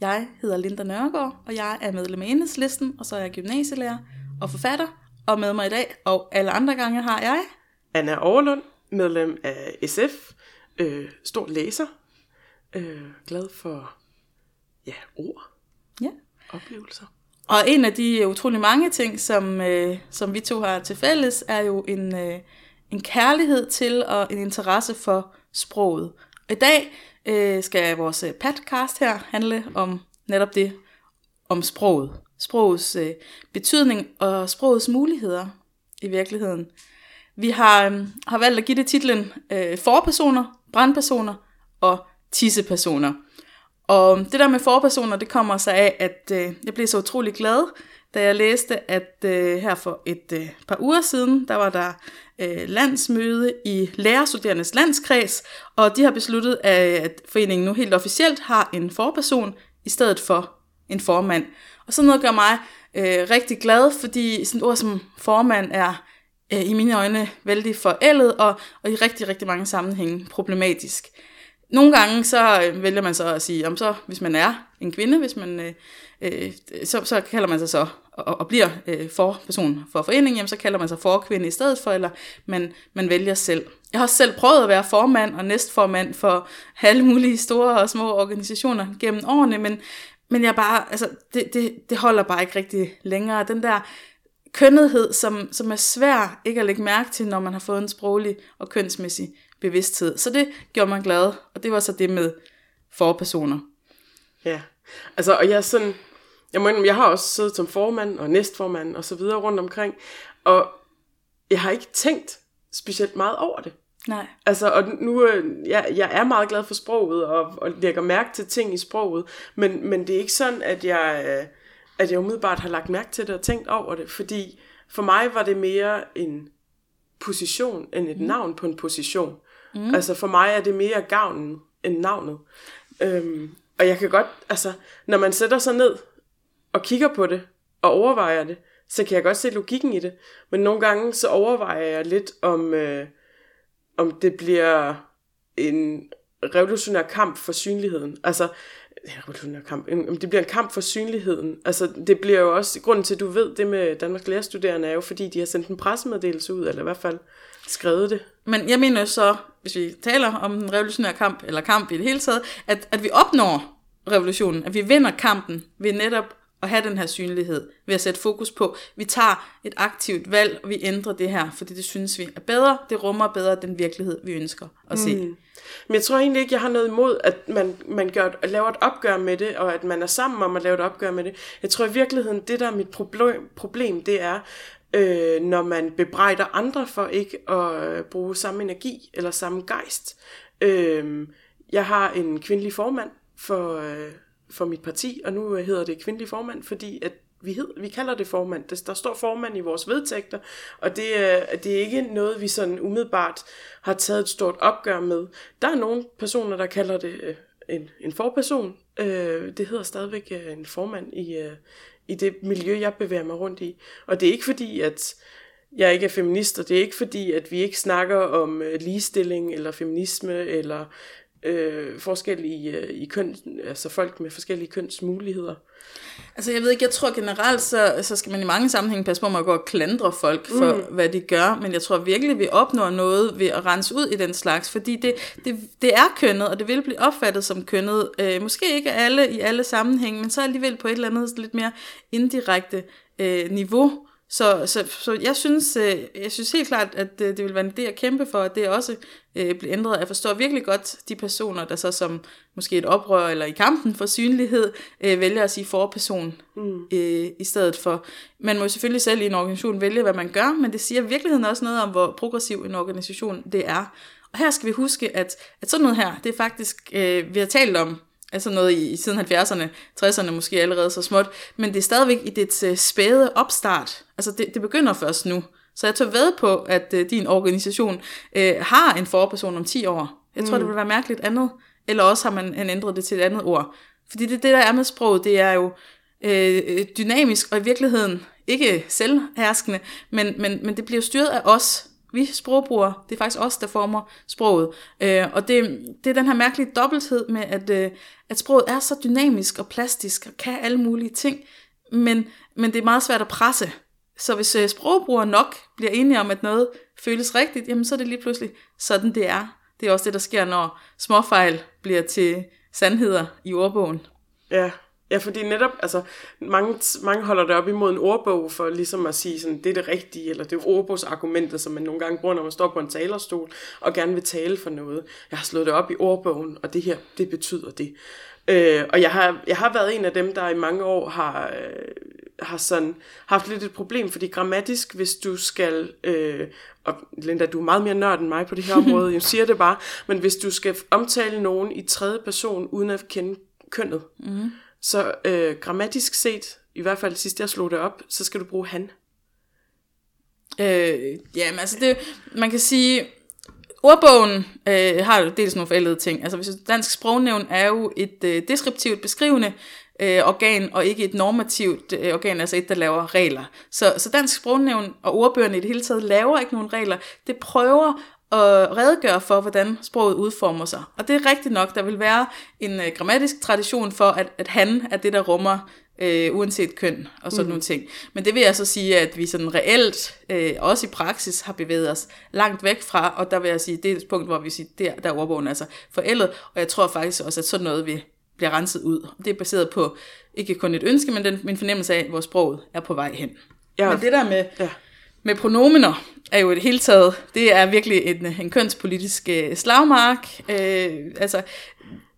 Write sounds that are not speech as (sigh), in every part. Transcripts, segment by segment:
Jeg hedder Linda Nørgaard, og jeg er medlem af Enhedslisten, og så er jeg gymnasielærer og forfatter. Og med mig i dag, og alle andre gange har jeg... Anna Overlund, medlem af SF, øh, stor læser, øh, glad for ja, ord, Ja. oplevelser. Og en af de utrolig mange ting, som, øh, som vi to har til fælles, er jo en, øh, en kærlighed til og en interesse for sproget. I dag øh, skal vores øh, podcast her handle om netop det, om sproget. Sprogets øh, betydning og sprogets muligheder i virkeligheden. Vi har, øh, har valgt at give det titlen øh, forpersoner, brandpersoner og tissepersoner. Og det der med forpersoner, det kommer sig af, at øh, jeg blev så utrolig glad, da jeg læste, at øh, her for et øh, par uger siden, der var der øh, landsmøde i Lærerstuderendes Landskreds, og de har besluttet, at foreningen nu helt officielt har en forperson i stedet for en formand. Og sådan noget gør mig øh, rigtig glad, fordi sådan et ord som formand er øh, i mine øjne vældig forældet, og, og i rigtig, rigtig mange sammenhænge problematisk. Nogle gange så øh, vælger man så at sige, om så hvis man er en kvinde, hvis man, øh, øh, så, så kalder man sig så og, og bliver øh, forperson for foreningen, jamen, så kalder man sig forkvinde i stedet for, eller man, man vælger selv. Jeg har også selv prøvet at være formand og næstformand for alle mulige store og små organisationer gennem årene, men, men jeg bare, altså, det, det, det holder bare ikke rigtig længere. Den der kønnethed, som, som er svær ikke at lægge mærke til, når man har fået en sproglig og kønsmæssig bevidsthed. Så det gjorde mig glad, og det var så det med forpersoner. Ja, altså, og jeg er sådan, jeg, må, jeg har også siddet som formand og næstformand og så videre rundt omkring, og jeg har ikke tænkt specielt meget over det. Nej. Altså, og nu, øh, jeg, jeg er meget glad for sproget, og, og lægger mærke til ting i sproget, men, men det er ikke sådan, at jeg, øh, at jeg umiddelbart har lagt mærke til det og tænkt over det, fordi for mig var det mere en position, end et mm. navn på en position. Mm. Altså for mig er det mere gavnen end navnet. Øhm, og jeg kan godt, altså, når man sætter sig ned og kigger på det, og overvejer det, så kan jeg godt se logikken i det. Men nogle gange så overvejer jeg lidt, om, øh, om det bliver en revolutionær kamp for synligheden. Altså, revolutionær kamp, om det bliver en kamp for synligheden. Altså, det bliver jo også, grunden til, at du ved det med Danmarks Lærerstuderende, er jo, fordi de har sendt en pressemeddelelse ud, eller i hvert fald skrevet det. Men jeg mener så, hvis vi taler om den revolutionære kamp, eller kamp i det hele taget, at, at vi opnår revolutionen, at vi vinder kampen ved netop at have den her synlighed, ved at sætte fokus på, vi tager et aktivt valg, og vi ændrer det her, fordi det synes vi er bedre, det rummer bedre den virkelighed, vi ønsker at se. Mm. Men jeg tror egentlig ikke, jeg har noget imod, at man, man gør, at laver et opgør med det, og at man er sammen om at lave et opgør med det. Jeg tror i virkeligheden, det der er mit problem, problem det er, øh, når man bebrejder andre for ikke at øh, bruge samme energi eller samme gejst. Øh, jeg har en kvindelig formand for, øh, for mit parti, og nu øh, hedder det kvindelig formand, fordi at vi, hed, vi kalder det formand. Der, der står formand i vores vedtægter, og det, er- det er ikke noget, vi sådan umiddelbart har taget et stort opgør med. Der er nogle personer, der kalder det øh, en, en forperson. Øh, det hedder stadigvæk en formand i, i det miljø, jeg bevæger mig rundt i. Og det er ikke fordi, at jeg ikke er feminist, og det er ikke fordi, at vi ikke snakker om øh, ligestilling eller feminisme eller øh, forskel i, øh, i køn, altså folk med forskellige kønsmuligheder. Altså jeg ved ikke, jeg tror generelt, så, så skal man i mange sammenhænge passe på, at man går og klandre folk for, mm. hvad de gør, men jeg tror virkelig, vi opnår noget ved at rense ud i den slags, fordi det, det, det er kønnet, og det vil blive opfattet som kønnet. Øh, måske ikke alle i alle sammenhænge, men så alligevel på et eller andet lidt mere indirekte øh, niveau. Så, så, så jeg, synes, øh, jeg synes helt klart, at øh, det vil være en idé at kæmpe for, at det også øh, bliver ændret. Jeg forstår virkelig godt de personer, der så som måske et oprør eller i kampen for synlighed, øh, vælger at sige forperson mm. øh, i stedet for. Man må jo selvfølgelig selv i en organisation vælge, hvad man gør, men det siger i virkeligheden også noget om, hvor progressiv en organisation det er. Og her skal vi huske, at, at sådan noget her, det er faktisk, øh, vi har talt om, altså noget i, i siden 70'erne, 60'erne måske allerede så småt, men det er stadigvæk i det uh, spæde opstart. Altså det, det begynder først nu. Så jeg tør ved på, at uh, din organisation uh, har en forperson om 10 år. Jeg tror, mm. det vil være mærkeligt andet. Eller også har man ændret det til et andet ord. Fordi det, det der er med sproget, det er jo øh, dynamisk, og i virkeligheden ikke selvherskende, men, men, men det bliver styret af os, vi sprogbrugere, det er faktisk os, der former sproget. Øh, og det, det er den her mærkelige dobbelthed med, at, øh, at sproget er så dynamisk og plastisk og kan alle mulige ting, men, men det er meget svært at presse. Så hvis øh, sprogbrugere nok bliver enige om, at noget føles rigtigt, jamen så er det lige pludselig sådan, det er. Det er også det, der sker, når småfejl bliver til sandheder i ordbogen. Ja, Ja, fordi netop, altså, mange, mange holder det op imod en ordbog for ligesom at sige, sådan, det er det rigtige, eller det er ordbogsargumenter, som man nogle gange bruger, når man står på en talerstol og gerne vil tale for noget. Jeg har slået det op i ordbogen, og det her, det betyder det. Øh, og jeg har, jeg har været en af dem, der i mange år har, øh, har sådan haft lidt et problem, fordi grammatisk, hvis du skal, øh, og Linda, du er meget mere nørd end mig på det her (laughs) område, jeg siger det bare, men hvis du skal omtale nogen i tredje person, uden at kende kønnet, mm så øh, grammatisk set, i hvert fald sidst jeg slog det op, så skal du bruge han. Øh, jamen altså, det, man kan sige, ordbogen øh, har jo dels nogle forældede ting. Altså hvis dansk sprognævn er jo et øh, deskriptivt beskrivende øh, organ, og ikke et normativt øh, organ, altså et, der laver regler. Så, så dansk sprognævn og ordbøgerne i det hele taget laver ikke nogen regler. Det prøver at redegøre for, hvordan sproget udformer sig. Og det er rigtigt nok, der vil være en øh, grammatisk tradition for, at, at han er det, der rummer øh, uanset køn og sådan mm. nogle ting. Men det vil jeg så sige, at vi sådan reelt, øh, også i praksis, har bevæget os langt væk fra, og der vil jeg sige, det er et punkt, hvor vi siger, der, der er ordbogen altså forældet, og jeg tror faktisk også, at sådan noget vil bliver renset ud. Det er baseret på ikke kun et ønske, men den, min fornemmelse af, hvor sproget er på vej hen. Ja. Men det der med, ja med pronomener, er jo et hele taget, det er virkelig en, en kønspolitisk øh, slagmark. Øh, altså,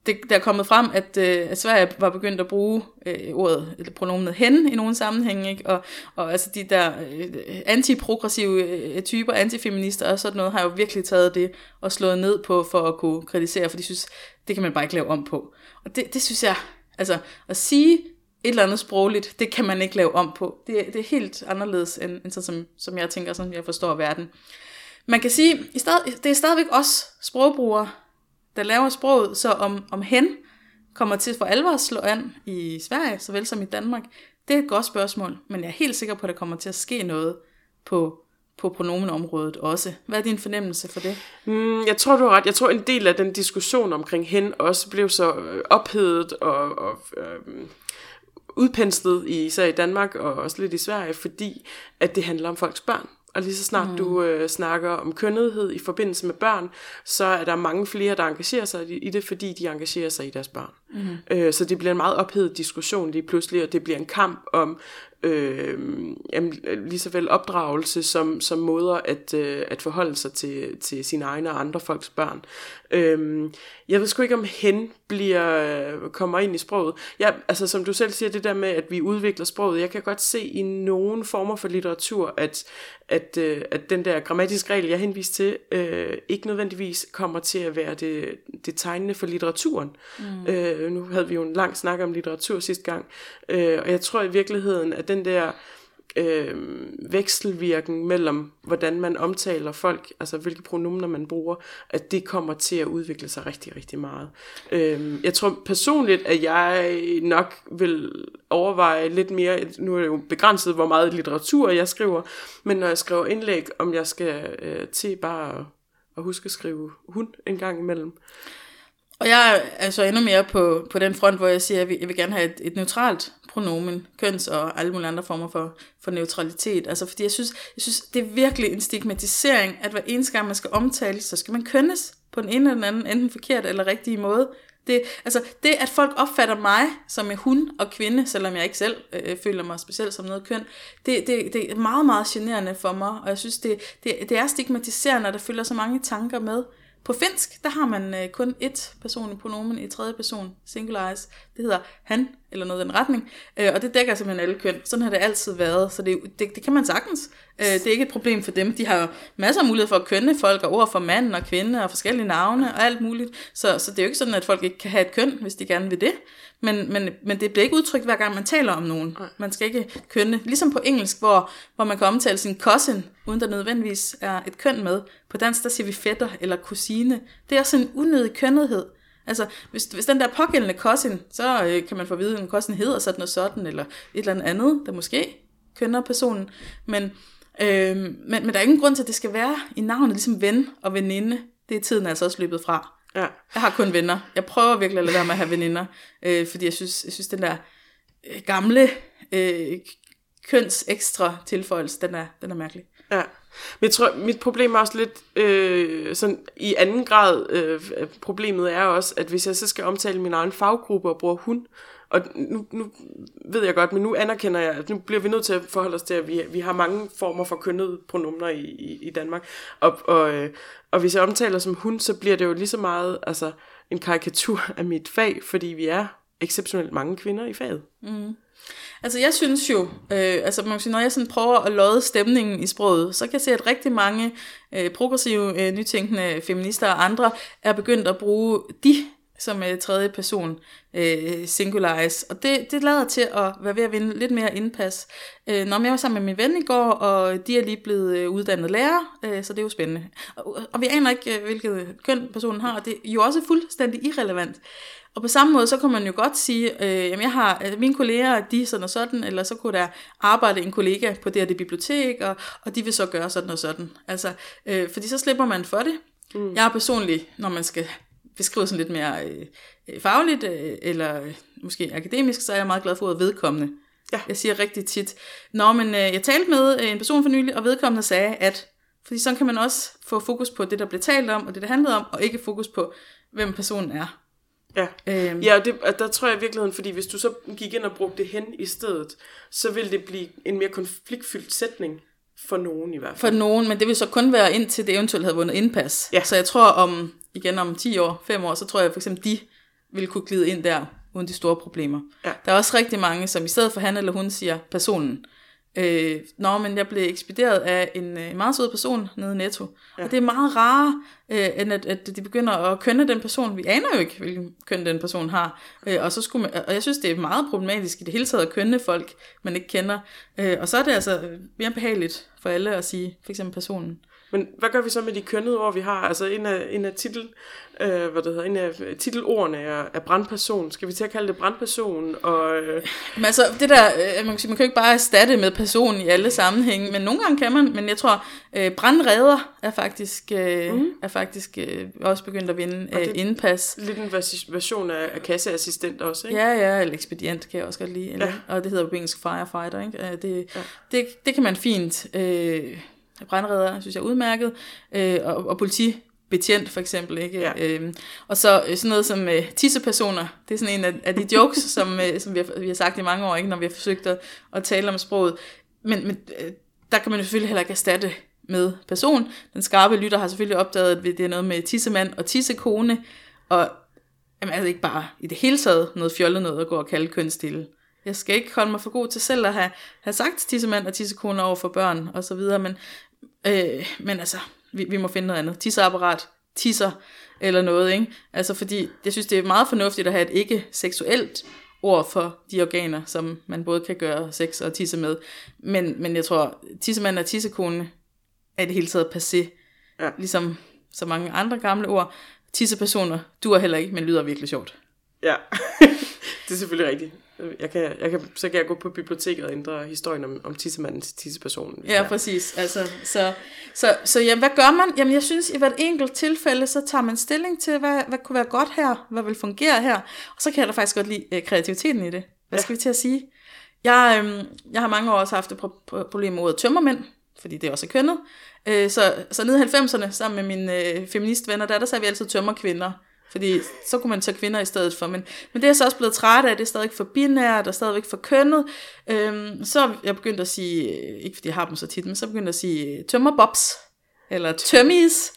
det, der er kommet frem, at, øh, at Sverige var begyndt at bruge øh, ordet, eller pronomenet hen i nogle sammenhænge, ikke? Og, og altså de der øh, antiprogressive øh, typer, antifeminister og sådan noget, har jo virkelig taget det og slået ned på for at kunne kritisere, for de synes, det kan man bare ikke lave om på. Og det, det synes jeg, altså at sige et eller andet sprogligt, det kan man ikke lave om på. Det, det er helt anderledes, end, end så, som, som jeg tænker, som jeg forstår verden. Man kan sige, i sted, det er stadigvæk os sprogbrugere, der laver sproget, så om, om hen kommer til for alvor at slå an i Sverige, såvel som i Danmark, det er et godt spørgsmål, men jeg er helt sikker på, at der kommer til at ske noget på, på pronomenområdet også. Hvad er din fornemmelse for det? Mm, jeg tror, du har ret. Jeg tror, en del af den diskussion omkring hen også blev så øh, ophedet og, og øh, udpenslet i, især i Danmark og også lidt i Sverige, fordi at det handler om folks børn. Og lige så snart mm. du øh, snakker om kønnethed i forbindelse med børn, så er der mange flere, der engagerer sig i, det, fordi de engagerer sig i deres børn. Mm. Øh, så det bliver en meget ophedet diskussion lige pludselig, og det bliver en kamp om øh, jamen, lige så vel opdragelse som, som måder at, øh, at forholde sig til, til sine egne og andre folks børn. Øh, jeg ved sgu ikke, om hen bliver, kommer ind i sproget. Ja, altså som du selv siger, det der med, at vi udvikler sproget, jeg kan godt se i nogle former for litteratur, at, at, øh, at den der grammatiske regel, jeg henviste til, øh, ikke nødvendigvis kommer til at være det, det tegnende for litteraturen. Mm. Øh, nu havde vi jo en lang snak om litteratur sidste gang, øh, og jeg tror i virkeligheden, at den der øh, vekselvirken mellem, hvordan man omtaler folk, altså hvilke pronomener man bruger, at det kommer til at udvikle sig rigtig, rigtig meget. Øh, jeg tror personligt, at jeg nok vil overveje lidt mere, nu er det jo begrænset, hvor meget litteratur jeg skriver, men når jeg skriver indlæg, om jeg skal øh, til bare at huske at skrive hun en gang imellem. Og jeg er så endnu mere på, på den front, hvor jeg siger, at jeg vil gerne have et, et neutralt pronomen, køns og alle mulige andre former for, for neutralitet. Altså fordi jeg synes, jeg synes, det er virkelig en stigmatisering, at hver eneste gang man skal omtales, så skal man kønnes på den ene eller den anden, enten forkert eller rigtige måde. Det, altså, det, at folk opfatter mig som en hun og kvinde, selvom jeg ikke selv øh, føler mig specielt som noget køn, det, det, det er meget, meget generende for mig, og jeg synes, det, det, det er stigmatiserende, at der følger så mange tanker med. På finsk, der har man øh, kun et personligt pronomen i tredje person, singularis. Det hedder han eller noget i den retning, øh, og det dækker simpelthen alle køn. Sådan har det altid været, så det, det, det kan man sagtens. Øh, det er ikke et problem for dem. De har jo masser af mulighed for at kønne folk, og ord for mand og kvinde, og forskellige navne, og alt muligt. Så, så det er jo ikke sådan, at folk ikke kan have et køn, hvis de gerne vil det. Men, men, men det bliver ikke udtrykt, hver gang man taler om nogen. Man skal ikke kønne. Ligesom på engelsk, hvor, hvor man kan omtale sin cousin, uden der nødvendigvis er et køn med. På dansk, der siger vi fætter eller kusine. Det er også en unødig kønnethed. Altså, hvis, hvis den der pågældende cousin, så øh, kan man få at vide, at en cousin hedder sådan og sådan, eller et eller andet, der måske kønner personen. Men, øh, men, men der er ingen grund til, at det skal være i navnet, ligesom ven og veninde. Det er tiden altså også løbet fra. Ja. Jeg har kun venner. Jeg prøver virkelig at lade være med at have veninder, øh, fordi jeg synes, jeg synes den der øh, gamle øh, køns ekstra tilføjelse, den er, den er mærkelig. Ja. Men jeg tror, mit problem er også lidt øh, sådan i anden grad. Øh, problemet er også, at hvis jeg så skal omtale min egen faggruppe og bruger hun, og nu, nu ved jeg godt, men nu anerkender jeg, at nu bliver vi nødt til at forholde os til, at vi, vi har mange former for kønnede pronomner i, i, i Danmark. Og, og, øh, og hvis jeg omtaler som hun, så bliver det jo lige så meget altså, en karikatur af mit fag, fordi vi er exceptionelt mange kvinder i faget. Mm. Altså jeg synes jo, øh, altså man kan sige, når jeg sådan prøver at lodde stemningen i sproget, så kan jeg se, at rigtig mange øh, progressive, øh, nytænkende feminister og andre er begyndt at bruge de som øh, tredje person øh, singularis. Og det, det lader til at være ved at vinde lidt mere indpas. Øh, når jeg var sammen med min ven i går, og de er lige blevet øh, uddannet lærer, øh, så det er jo spændende. Og, og vi aner ikke, øh, hvilket køn personen har, og det er jo også fuldstændig irrelevant. Og på samme måde, så kan man jo godt sige, øh, jamen jeg har, øh, mine kolleger, de er sådan og sådan, eller så kunne der arbejde en kollega på det her det bibliotek, og, og de vil så gøre sådan og sådan. Altså, øh, fordi så slipper man for det. Mm. Jeg er personligt, når man skal beskrive sådan lidt mere øh, fagligt, øh, eller øh, måske akademisk, så er jeg meget glad for ordet vedkommende. Ja. Jeg siger rigtig tit, Nå, men øh, jeg talte med øh, en person for nylig, og vedkommende sagde, at, fordi sådan kan man også få fokus på det, der blev talt om, og det, der handlede om, og ikke fokus på, hvem personen er. Ja, Øhm. ja og, det, og der tror jeg i virkeligheden, fordi hvis du så gik ind og brugte hen i stedet, så ville det blive en mere konfliktfyldt sætning for nogen i hvert fald. For nogen, men det vil så kun være indtil det eventuelt havde vundet indpas. Ja. Så jeg tror om, igen om 10 år, 5 år, så tror jeg for eksempel, de vil kunne glide ind der, uden de store problemer. Ja. Der er også rigtig mange, som i stedet for han eller hun siger personen. Øh, Nå, men jeg blev ekspederet af en øh, meget sød person nede i Netto. Ja. Og det er meget rarere, øh, end at, at de begynder at kønne den person. Vi aner jo ikke, hvilken køn den person har. Øh, og, så skulle man, og jeg synes, det er meget problematisk i det hele taget at kønne folk, man ikke kender. Øh, og så er det altså mere behageligt for alle at sige, for eksempel personen. Men hvad gør vi så med de kønnede ord, vi har? Altså en af, en af titel, øh, hvad det hedder, en af titelordene er, er brandperson. Skal vi til at kalde det brandperson? Og, øh, Men altså, det der, øh, man, kan sige, man kan jo ikke bare erstatte med person i alle sammenhænge, men nogle gange kan man, men jeg tror, øh, brandredder er faktisk, øh, mm. er faktisk øh, også begyndt at vinde øh, indpas. lidt en vers- version af, af kasseassistent også, ikke? Ja, ja, eller ekspedient kan jeg også godt lide. Eller, Ja. Og det hedder jo på engelsk firefighter, ikke? Øh, Det, ja. det, det kan man fint. Øh, brandredder, synes jeg er udmærket. Øh, og, og politi betjent for eksempel, ikke? Ja. Øhm, og så øh, sådan noget som øh, tissepersoner, det er sådan en af, af de jokes, (laughs) som, øh, som vi, har, vi har sagt i mange år, ikke? når vi har forsøgt at, at tale om sproget. Men, men øh, der kan man jo selvfølgelig heller ikke erstatte med person. Den skarpe lytter har selvfølgelig opdaget, at det er noget med tissemand og tissekone, og jamen, altså ikke bare i det hele taget noget fjollet noget at gå og kalde kønsdele. Jeg skal ikke holde mig for god til selv at have, have sagt tissemand og tissekone over for børn og så videre, men, øh, men altså, vi, vi må finde noget andet. Tisseapparat, tisser eller noget, ikke? Altså fordi, jeg synes, det er meget fornuftigt at have et ikke-seksuelt ord for de organer, som man både kan gøre sex og tisse med. Men, men jeg tror, tissemand og tissekone er det hele taget passé. Ja. Ligesom så mange andre gamle ord. Tissepersoner duer heller ikke, men lyder virkelig sjovt. Ja, (laughs) det er selvfølgelig rigtigt. Jeg kan, jeg kan, så kan jeg gå på biblioteket og ændre historien om, om tissemanden til tissepersonen. Ja, er. præcis. Altså, så, så, så jamen, hvad gør man? Jamen, jeg synes, i hvert enkelt tilfælde, så tager man stilling til, hvad, hvad kunne være godt her, hvad vil fungere her, og så kan jeg da faktisk godt lide øh, kreativiteten i det. Hvad Ja. skal vi til at sige? Jeg, øhm, jeg har mange år også haft et pro- pro- problem med ordet tømmermænd, fordi det også er kønnet. Øh, så, så nede i 90'erne, sammen med mine øh, feministvenner, der, der sagde vi altid tømmerkvinder. Fordi så kunne man tage kvinder i stedet for. Men, men det er jeg så også blevet træt af. Det er stadig for binært og stadigvæk for kønnet. Øhm, så er jeg begyndt at sige, ikke fordi jeg har dem så tit, men så er jeg at sige øh, tømmerbobs. eller tømmis.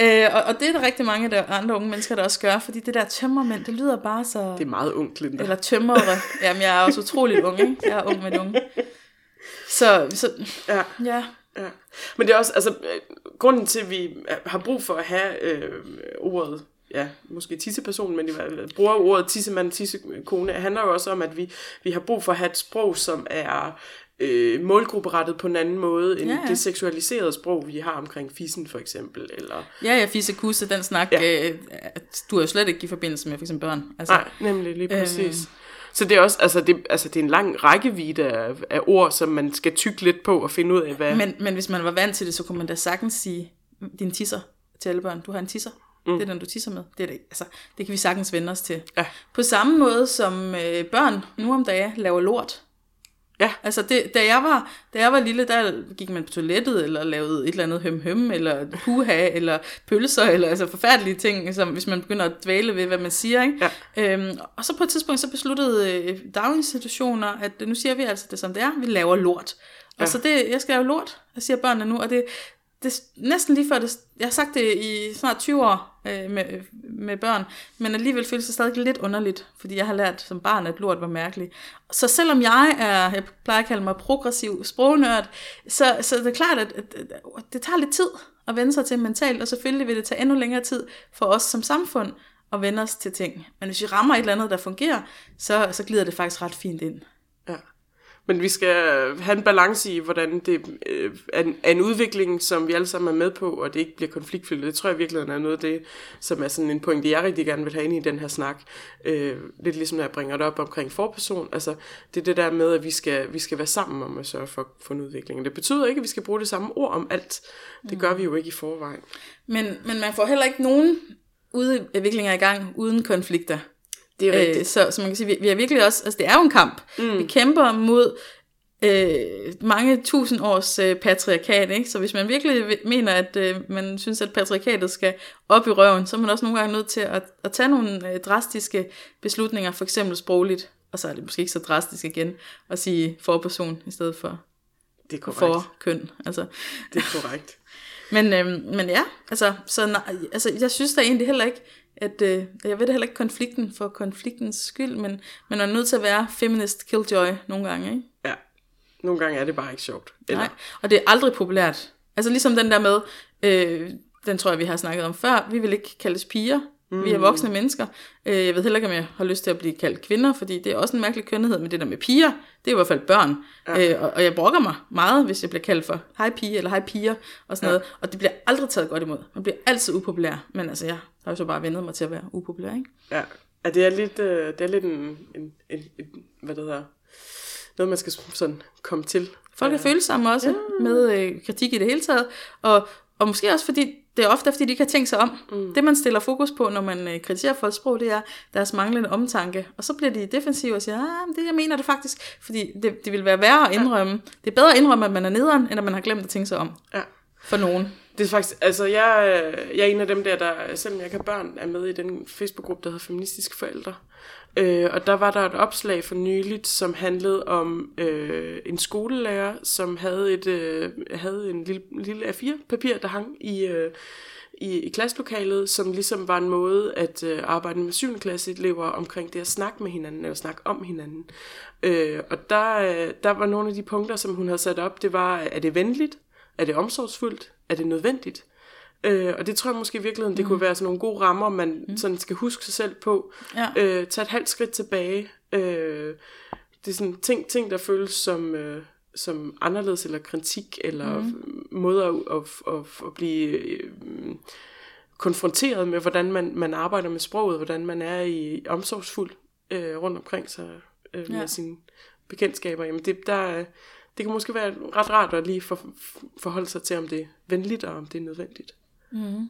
Øh, og, og det er der rigtig mange der andre unge mennesker, der også gør, fordi det der tømmermænd, det lyder bare så... Det er meget ungt, Linda. Eller tømmerre. Jamen, jeg er også utroligt ung, ikke? Jeg er ung med unge. Så, så Ja. ja. Ja. Men det er også, altså, øh, grunden til, at vi har brug for at have øh, ordet, ja, måske tisseperson, men i bruger ordet tissemand, tissekone, handler jo også om, at vi, vi har brug for at have et sprog, som er øh, målgrupperettet på en anden måde, end Ja, ja, det seksualiserede sprog, vi har omkring fissen, for eksempel. Eller, Ja, ja, fisse kusse, den snak, Ja. øh, du er jo slet ikke i forbindelse med for eksempel børn. Altså, nej, nemlig lige præcis. Øh. Øh. Så det er også, altså det, altså det er en lang rækkevidde af, af ord, som man skal tykke lidt på og finde ud af, hvad... Men, men hvis man var vant til det, så kunne man da sagtens sige, din tisser til alle børn, du har en tisser. Mm. Det er den, du tisser med. Det, er det, altså, det kan vi sagtens vende os til. Ja. På samme måde som øh, børn nu om dagen laver lort. Ja. Altså, det, da, jeg var, da jeg var lille, der gik man på toilettet, eller lavede et eller andet høm-høm, eller puha, eller pølser, eller altså forfærdelige ting, som, hvis man begynder at dvæle ved, hvad man siger. Ikke? Ja. Øhm, og så på et tidspunkt, så besluttede øh, daginstitutioner, at nu siger vi altså det, som det er, vi laver lort. Ja. så det, jeg skal lave lort, jeg siger børnene nu, og det, det næsten lige før, det, jeg har sagt det i snart 20 år øh, med, med børn, men alligevel føles det stadig lidt underligt, fordi jeg har lært som barn, at lort var mærkeligt. Så selvom jeg er, jeg plejer at kalde mig progressiv sprognørd, så, så det er klart, at, at, at det tager lidt tid at vende sig til mentalt, og selvfølgelig vil det tage endnu længere tid for os som samfund at vende os til ting. Men hvis vi rammer et eller andet, der fungerer, så, så glider det faktisk ret fint ind. Men vi skal have en balance i, hvordan det øh, er, en, er en udvikling, som vi alle sammen er med på, og det ikke bliver konfliktfyldt. Det tror jeg virkelig er noget af det, som er sådan en pointe, jeg rigtig gerne vil have ind i den her snak. Øh, lidt ligesom når jeg bringer det op omkring forperson. Altså, det er det der med, at vi skal, vi skal være sammen om at sørge for, for en udvikling. Det betyder ikke, at vi skal bruge det samme ord om alt. Det gør vi jo ikke i forvejen. Men, men man får heller ikke nogen udviklinger i gang uden konflikter. Det er Øh, rigtigt. så, så man kan sige, vi, vi er virkelig også, altså det er jo en kamp. Mm. Vi kæmper mod øh, mange tusind års øh, patriarkat, ikke? Så hvis man virkelig mener, at øh, man synes, at patriarkatet skal op i røven, så er man også nogle gange nødt til at, at tage nogle øh, drastiske beslutninger, for eksempel sprogligt, og så er det måske ikke så drastisk igen, at sige forperson i stedet for Det er korrekt. for køn. Altså, Det er korrekt. Men, øhm, men ja, altså, så, nej, altså, jeg synes da egentlig heller ikke, at øh, jeg ved da heller ikke konflikten for konfliktens skyld, men man er nødt til at være feminist killjoy nogle gange, ikke? Ja. Nogle gange er det bare ikke sjovt. Eller, Nej, og det er aldrig populært. Altså ligesom den der med, øh, den tror jeg, vi har snakket om før, vi vil ikke kaldes piger, mm. vi er voksne mennesker. Øh, jeg ved heller ikke, om jeg har lyst til at blive kaldt kvinder, fordi det er også en mærkelig kønnhed, men det der med piger, det er i hvert fald børn. Ja. Øh, og, og jeg brokker mig meget, hvis jeg bliver kaldt for hej pige eller hej piger og sådan ja. noget, og det bliver aldrig taget godt imod. Man bliver altid upopulær, men altså jeg har jo så bare vendet mig til at være upopulær, ikke? Ja, ja det er lidt, øh, det er lidt en, en, en, en, hvad det hedder, noget man skal sådan komme til. Folk er følsomme også ja. med øh, kritik i det hele taget, og, og måske også fordi, det er ofte fordi, de ikke har tænkt sig om. Mm. Det man stiller fokus på, når man øh, kritiserer folks sprog, det er deres manglende omtanke. Og så bliver de defensive og siger, ah, det jeg mener det faktisk, fordi det, det vil være værre at indrømme. Ja. Det er bedre at indrømme, at man er nederen, end at man har glemt at tænke sig om. Ja. For nogen. Det er faktisk, altså jeg, øh, jeg er en af dem der, der, selvom jeg ikke har børn, er med i den Facebook-gruppe, der hedder Feministiske Forældre. Øh, og der var der et opslag for nyligt, som handlede om øh, en skolelærer, som havde et øh, havde en lille, lille A4-papir, der hang i, øh, i, i klasselokalet, som ligesom var en måde at øh, arbejde med 7. klasse elever omkring det at snakke med hinanden, eller snakke om hinanden. Øh, og der, øh, der var nogle af de punkter, som hun havde sat op, det var, øh, er det venligt? Er det omsorgsfuldt? Er det nødvendigt? Øh, og det tror jeg måske i virkeligheden, det mm. kunne være sådan nogle gode rammer, man mm. sådan skal huske sig selv på. Ja. Øh, tag et halvt skridt tilbage. Øh, det er sådan ting, ting der føles som, øh, som anderledes, eller kritik, eller mm. måder at, at, at, at blive øh, konfronteret med, hvordan man, man arbejder med sproget, hvordan man er i omsorgsfuld øh, rundt omkring sig øh, med Ja. sine bekendtskaber. Jamen det, der, det kan måske være ret rart at lige for, forholde sig til, om det er venligt og om det er nødvendigt. Mm.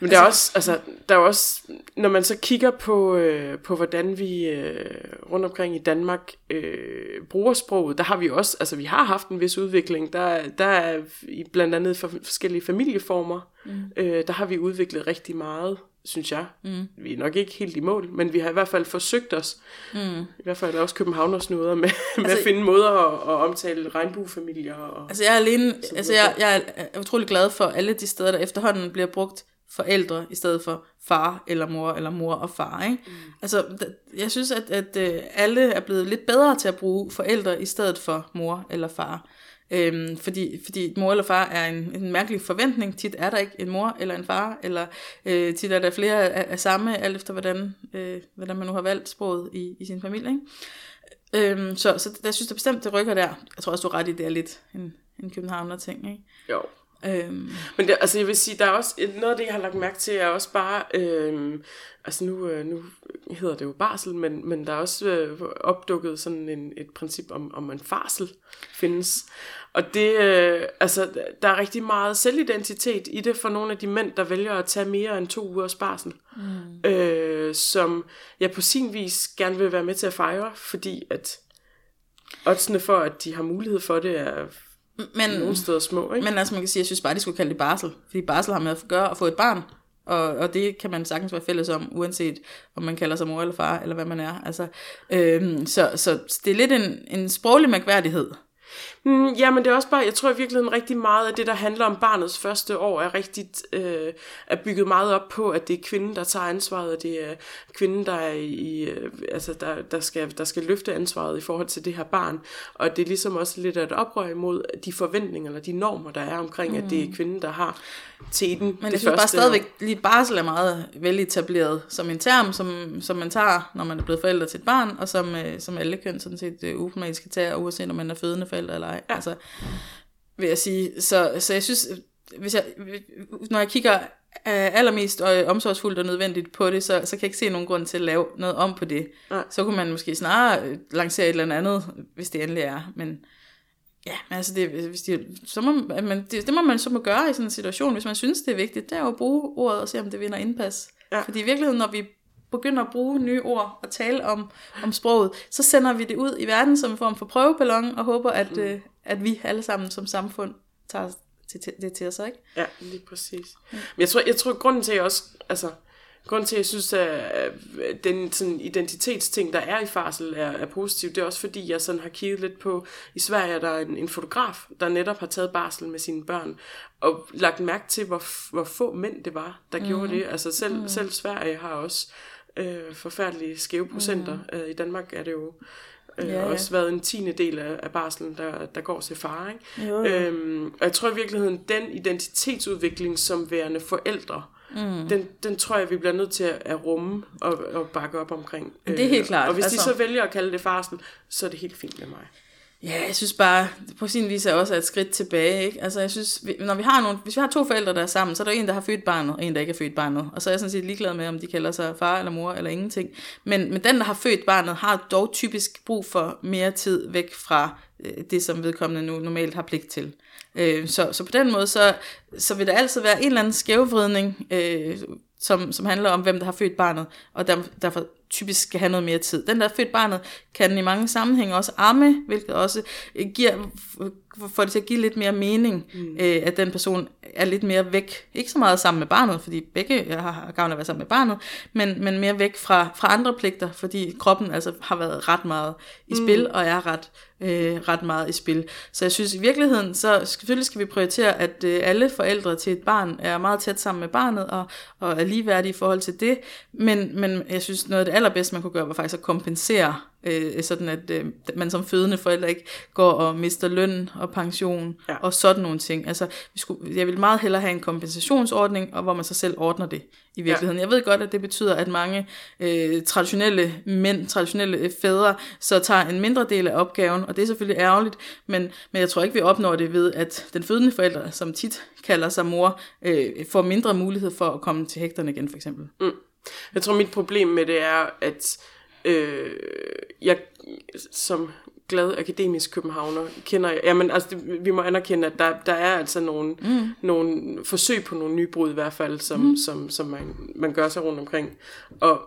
Men der er også, altså, der er også, når man så kigger på, øh, på hvordan vi øh, rundt omkring i Danmark øh, bruger sproget, der har vi også, altså vi har haft en vis udvikling. Der, der er i blandt andet for forskellige familieformer, mm. øh, der har vi udviklet rigtig meget synes jeg. Mm. Vi er nok ikke helt i mål, men vi har i hvert fald forsøgt os. Mm. I hvert fald også Københavners noget med, (laughs) med altså, at finde måder at, at omtale regnbuefamilier. Og altså jeg er alene, altså jeg, jeg er utrolig glad for alle de steder, der efterhånden bliver brugt forældre i stedet for far eller mor eller mor og far. Ikke? Mm. Altså, jeg synes, at, at øh, alle er blevet lidt bedre til at bruge forældre i stedet for mor eller far. Øhm, fordi, fordi mor eller far er en, en mærkelig forventning. Tit er der ikke en mor eller en far, eller øh, tit er der flere af, af samme, alt efter hvordan, øh, hvordan man nu har valgt sproget i, i sin familie. Ikke? Øhm, så, så jeg synes, jeg bestemt, det rykker der. Jeg tror også, du er ret i, det er lidt en, en københavner ting. Ikke? Jo. Øhm. Men det, altså jeg vil sige, der er også noget af det, jeg har lagt mærke til, er også bare, øhm, altså nu, øh, nu hedder det jo barsel, men, men der er også øh, opdukket sådan en, et princip om, om en farsel findes. Og det, øh, altså, der er rigtig meget selvidentitet i det for nogle af de mænd, der vælger at tage mere end to ugers barsel. Mm. Øh, som jeg på sin vis gerne vil være med til at fejre, fordi at oddsene for, at de har mulighed for det, er men, nogle steder små. Ikke? Men altså man kan sige, jeg synes bare, de skulle kalde det barsel. Fordi barsel har med at gøre at få et barn. Og, og det kan man sagtens være fælles om, uanset om man kalder sig mor eller far, eller hvad man er. Altså, øhm, så, så det er lidt en, en sproglig mærkværdighed. Mm, ja, men det er også bare, jeg tror i virkeligheden rigtig meget af det, der handler om barnets første år, er rigtig øh, er bygget meget op på, at det er kvinden, der tager ansvaret, og det er kvinden, der, er i, øh, altså der, der, skal, der skal løfte ansvaret i forhold til det her barn. Og det er ligesom også lidt af et oprør imod de forventninger, eller de normer, der er omkring, mm. at det er mm. kvinden, der har teten. Men det jeg synes bare stadigvæk, lige barsel er meget veletableret som en term, som, som man tager, når man er blevet forældre til et barn, og som, øh, som alle køn sådan set øh, kan tage, uanset om man er fødende forældre eller ej. Ja. Altså, vil jeg sige. Så, så jeg synes, hvis jeg, når jeg kigger allermest og omsorgsfuldt og nødvendigt på det, så, så kan jeg ikke se nogen grund til at lave noget om på det. Ja. Så kunne man måske snarere lancere et eller andet, hvis det endelig er. Men ja, men altså det, hvis de, så må, man, det, det må man så må gøre i sådan en situation, hvis man synes, det er vigtigt. Det er jo at bruge ordet og se, om det vinder indpas. Ja. Fordi i virkeligheden, når vi begynder at bruge nye ord og tale om, om sproget, så sender vi det ud i verden som en form for prøveballon, og håber, at, mm. øh, at vi alle sammen som samfund tager det til, det til os, ikke? Ja, lige præcis. Mm. Men jeg tror, jeg tror, grunden til, at jeg også, altså, grunden til, at jeg synes, at den sådan, identitetsting, der er i farsel, er, er positiv, det er også fordi, jeg sådan har kigget lidt på, i Sverige er der en, en fotograf, der netop har taget barsel med sine børn, og lagt mærke til, hvor, hvor få mænd det var, der mm. gjorde det. Altså selv, mm. selv Sverige har også øh, forfærdelige skæve procenter. Mm. Øh, I Danmark er det jo øh, ja, ja. også været en tiende del af, af barselen, der, der går til far. Ikke? Jo, jo. Øhm, og jeg tror i virkeligheden, den identitetsudvikling som værende forældre, mm. den, den tror jeg, vi bliver nødt til at, at rumme og, og bakke op omkring. Det er helt klart. Og hvis altså... de så vælger at kalde det farsel, så er det helt fint med mig. Ja, jeg synes bare, på sin vis er også et skridt tilbage. Ikke? Altså, jeg synes, når vi har nogle, hvis vi har to forældre, der er sammen, så er der en, der har født barnet, og en, der ikke har født barnet. Og så er jeg sådan set ligeglad med, om de kalder sig far eller mor eller ingenting. Men, men den, der har født barnet, har dog typisk brug for mere tid væk fra øh, det, som vedkommende nu normalt har pligt til. Øh, så, så på den måde, så, så vil der altid være en eller anden skævvridning, øh, som, som handler om, hvem der har født barnet, og der, derfor typisk skal have noget mere tid. Den, der er født barnet, kan i mange sammenhænge også amme, hvilket også øh, giver, får det til at give lidt mere mening, mm. øh, at den person er lidt mere væk, ikke så meget sammen med barnet, fordi begge har gavn af at være sammen med barnet, men, men mere væk fra, fra andre pligter, fordi kroppen altså har været ret meget i mm. spil, mm. og er ret, øh, ret meget i spil. Så jeg synes i virkeligheden, så selvfølgelig skal vi prioritere, at øh, alle forældre til et barn er meget tæt sammen med barnet, og, og er ligeværdige i forhold til det, men, men jeg synes noget af det allerbedste, man kunne gøre, var faktisk at kompensere øh, sådan at øh, man som fødende forældre ikke går og mister løn og pension ja. og sådan nogle ting. Altså, vi skulle, jeg vil meget hellere have en kompensationsordning, og hvor man så selv ordner det i virkeligheden. Ja. Jeg ved godt, at det betyder, at mange øh, traditionelle mænd, traditionelle fædre, så tager en mindre del af opgaven, og det er selvfølgelig ærgerligt, men, men jeg tror ikke, vi opnår det ved, at den fødende forælder, som tit kalder sig mor, øh, får mindre mulighed for at komme til hægterne igen, for eksempel. Mm. Jeg tror, mit problem med det er, at øh, jeg som glad akademisk københavner kender jeg. Jamen, altså, det, vi må anerkende, at der, der er altså nogle, mm. nogle forsøg på nogle nybrud i hvert fald, som, mm. som, som man, man gør sig rundt omkring. Og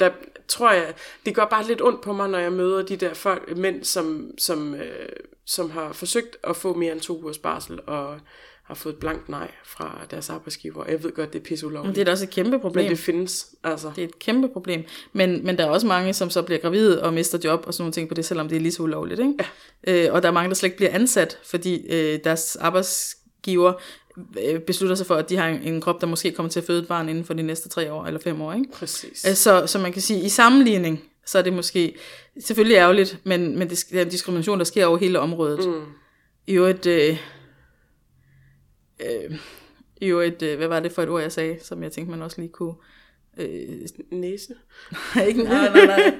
der tror jeg, det gør bare lidt ondt på mig, når jeg møder de der folk, mænd, som, som, øh, som har forsøgt at få mere end to ugers barsel, og har fået et blankt nej fra deres arbejdsgiver. Jeg ved godt, det er pisseulovligt. Det er da også et kæmpe problem. Men det findes, altså. Det er et kæmpe problem. Men, men der er også mange, som så bliver gravide og mister job og sådan nogle ting på det, selvom det er lige så ulovligt. Ikke? Ja. Øh, og der er mange, der slet ikke bliver ansat, fordi øh, deres arbejdsgiver øh, beslutter sig for, at de har en krop, der måske kommer til at føde et barn inden for de næste tre år eller fem år. Ikke? Præcis. Øh, så, så man kan sige, i sammenligning, så er det måske selvfølgelig ærgerligt, men, men det er en diskrimination, der sker over hele området. Mm. I øvrigt... Øh, øh, i øvrigt, øh, hvad var det for et ord, jeg sagde, som jeg tænkte, man også lige kunne... Øh, næse? (laughs) ikke, nej, nej, nej.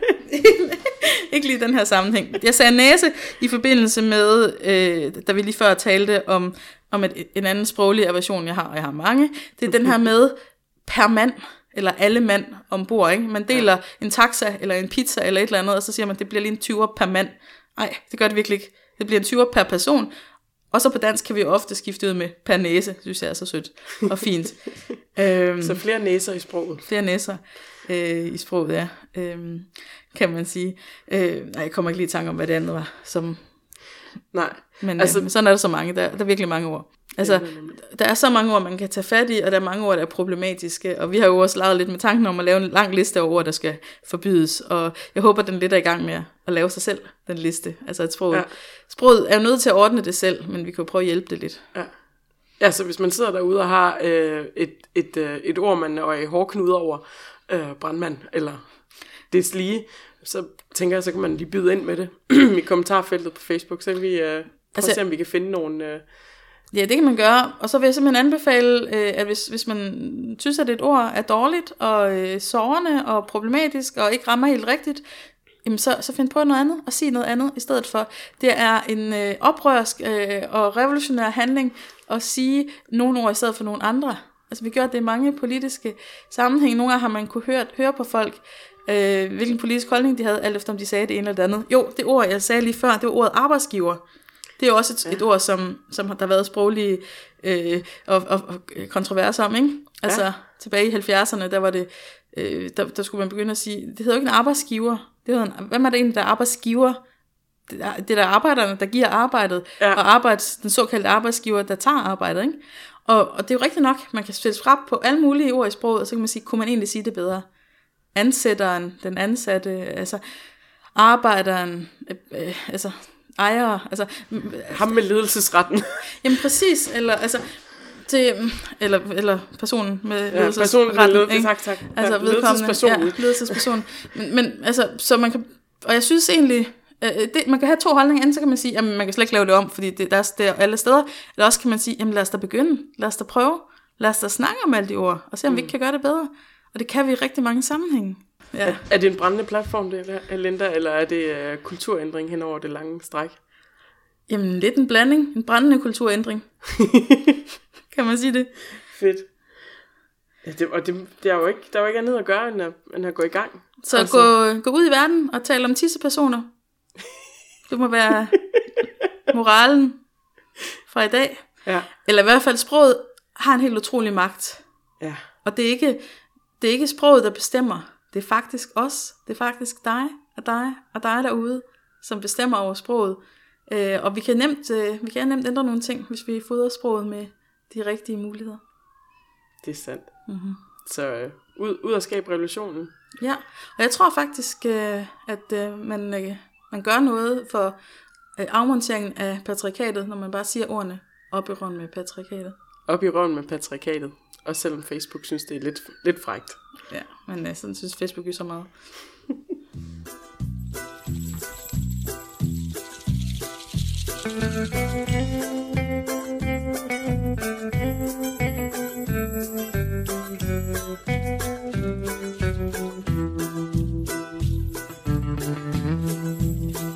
(laughs) ikke lige den her sammenhæng. Jeg sagde næse i forbindelse med, øh, da vi lige før talte om, om et, en anden sproglig aversion, jeg har, og jeg har mange. Det er den her med per mand, eller alle mand ombord. Ikke? Man deler ja. en taxa, eller en pizza, eller et eller andet, og så siger man, det bliver lige en 20 per mand. Nej, det gør det virkelig ikke. Det bliver en 20 per person, og så på dansk kan vi jo ofte skifte ud med per næse, synes jeg er så sødt og fint. (laughs) øhm, så flere næser i sproget. Flere næser øh, i sproget, ja. Øhm, kan man sige. Øh, nej, jeg kommer ikke lige i tanke om, hvad det andet var. Som, nej. Men, altså, øh, men sådan er der så mange. Der, der er virkelig mange ord. Altså, der er så mange ord, man kan tage fat i, og der er mange ord, der er problematiske. Og vi har jo også lavet lidt med tanken om at lave en lang liste af ord, der skal forbydes. Og jeg håber, den lidt er i gang med at lave sig selv, den liste. Altså, at sproget, ja. sproget er jo nødt til at ordne det selv, men vi kan jo prøve at hjælpe det lidt. Ja. Ja, så hvis man sidder derude og har øh, et, et, øh, et ord, man er i hårdknude over, øh, brandmand, eller det lige, så tænker jeg, så kan man lige byde ind med det (clears throat) i kommentarfeltet på Facebook, så kan vi øh, prøve altså, at se, om vi kan finde nogle... Øh, Ja, det kan man gøre. Og så vil jeg simpelthen anbefale, øh, at hvis, hvis man synes, at et ord er dårligt og øh, sårende og problematisk og ikke rammer helt rigtigt, jamen så, så find på noget andet og sig noget andet i stedet for. Det er en øh, oprørsk øh, og revolutionær handling at sige nogle ord i stedet for nogle andre. Altså vi gør det i mange politiske sammenhænge. Nogle gange har man kunne høre, høre på folk, øh, hvilken politisk holdning de havde, alt efter om de sagde det ene eller det andet. Jo, det ord, jeg sagde lige før, det var ordet arbejdsgiver. Det er jo også et, ja. et ord, som, som der har været sproglige øh, og, og, og kontroverser om, ikke? Altså, ja. tilbage i 70'erne, der var det, øh, der, der skulle man begynde at sige, det hedder jo ikke en arbejdsgiver. Det hedder en, hvem er det egentlig, der er arbejdsgiver? Det er, det er der arbejderne, der giver arbejdet, ja. og arbejds, den såkaldte arbejdsgiver, der tager arbejdet, ikke? Og, og det er jo rigtigt nok, man kan spille frem på alle mulige ord i sproget, og så kan man sige, kunne man egentlig sige det bedre? Ansætteren, den ansatte, altså arbejderen, øh, øh, altså ejere. Altså, Ham med ledelsesretten. (laughs) jamen præcis, eller altså, til, eller, eller personen med ja, ledelsesretten. Personen med ledelsesretten, tak, tak. Altså ja, ledelsespersonen. Ja, ledelsespersonen. Men, men altså, så man kan, og jeg synes egentlig, øh, det, man kan have to holdninger, enten så kan man sige, jamen man kan slet ikke lave det om, fordi det, der er der alle steder, eller også kan man sige, jamen lad os da begynde, lad os da prøve, lad os da snakke om alle de ord, og se om mm. vi ikke kan gøre det bedre. Og det kan vi i rigtig mange sammenhænge. Ja. Er, er det en brændende platform, det er, Linda, eller er det uh, kulturændring hen over det lange stræk? Jamen, lidt en blanding. En brændende kulturændring. (laughs) kan man sige det? Fedt. Ja, det, og det, det er jo ikke, der er jo ikke andet at gøre, end at, end at gå i gang. Så altså. gå, gå ud i verden og tale om tissepersoner. (laughs) Det må være moralen fra i dag. Ja. Eller i hvert fald sproget har en helt utrolig magt. Ja. Og det er ikke, det er ikke sproget, der bestemmer. Det er faktisk os. Det er faktisk dig og dig og dig derude, som bestemmer over sproget. Øh, og vi kan, nemt, øh, vi kan nemt ændre nogle ting, hvis vi fodrer sproget med de rigtige muligheder. Det er sandt. Mm-hmm. Så øh, ud, ud at skabe revolutionen. Ja, og jeg tror faktisk, øh, at øh, man, øh, man gør noget for øh, afmonteringen af patriarkatet, når man bare siger ordene op i røven med patriarkatet. Op i røven med patriarkatet. Også selvom Facebook synes, det er lidt, lidt frægt. Ja, men øh, sådan synes Facebook jo så meget.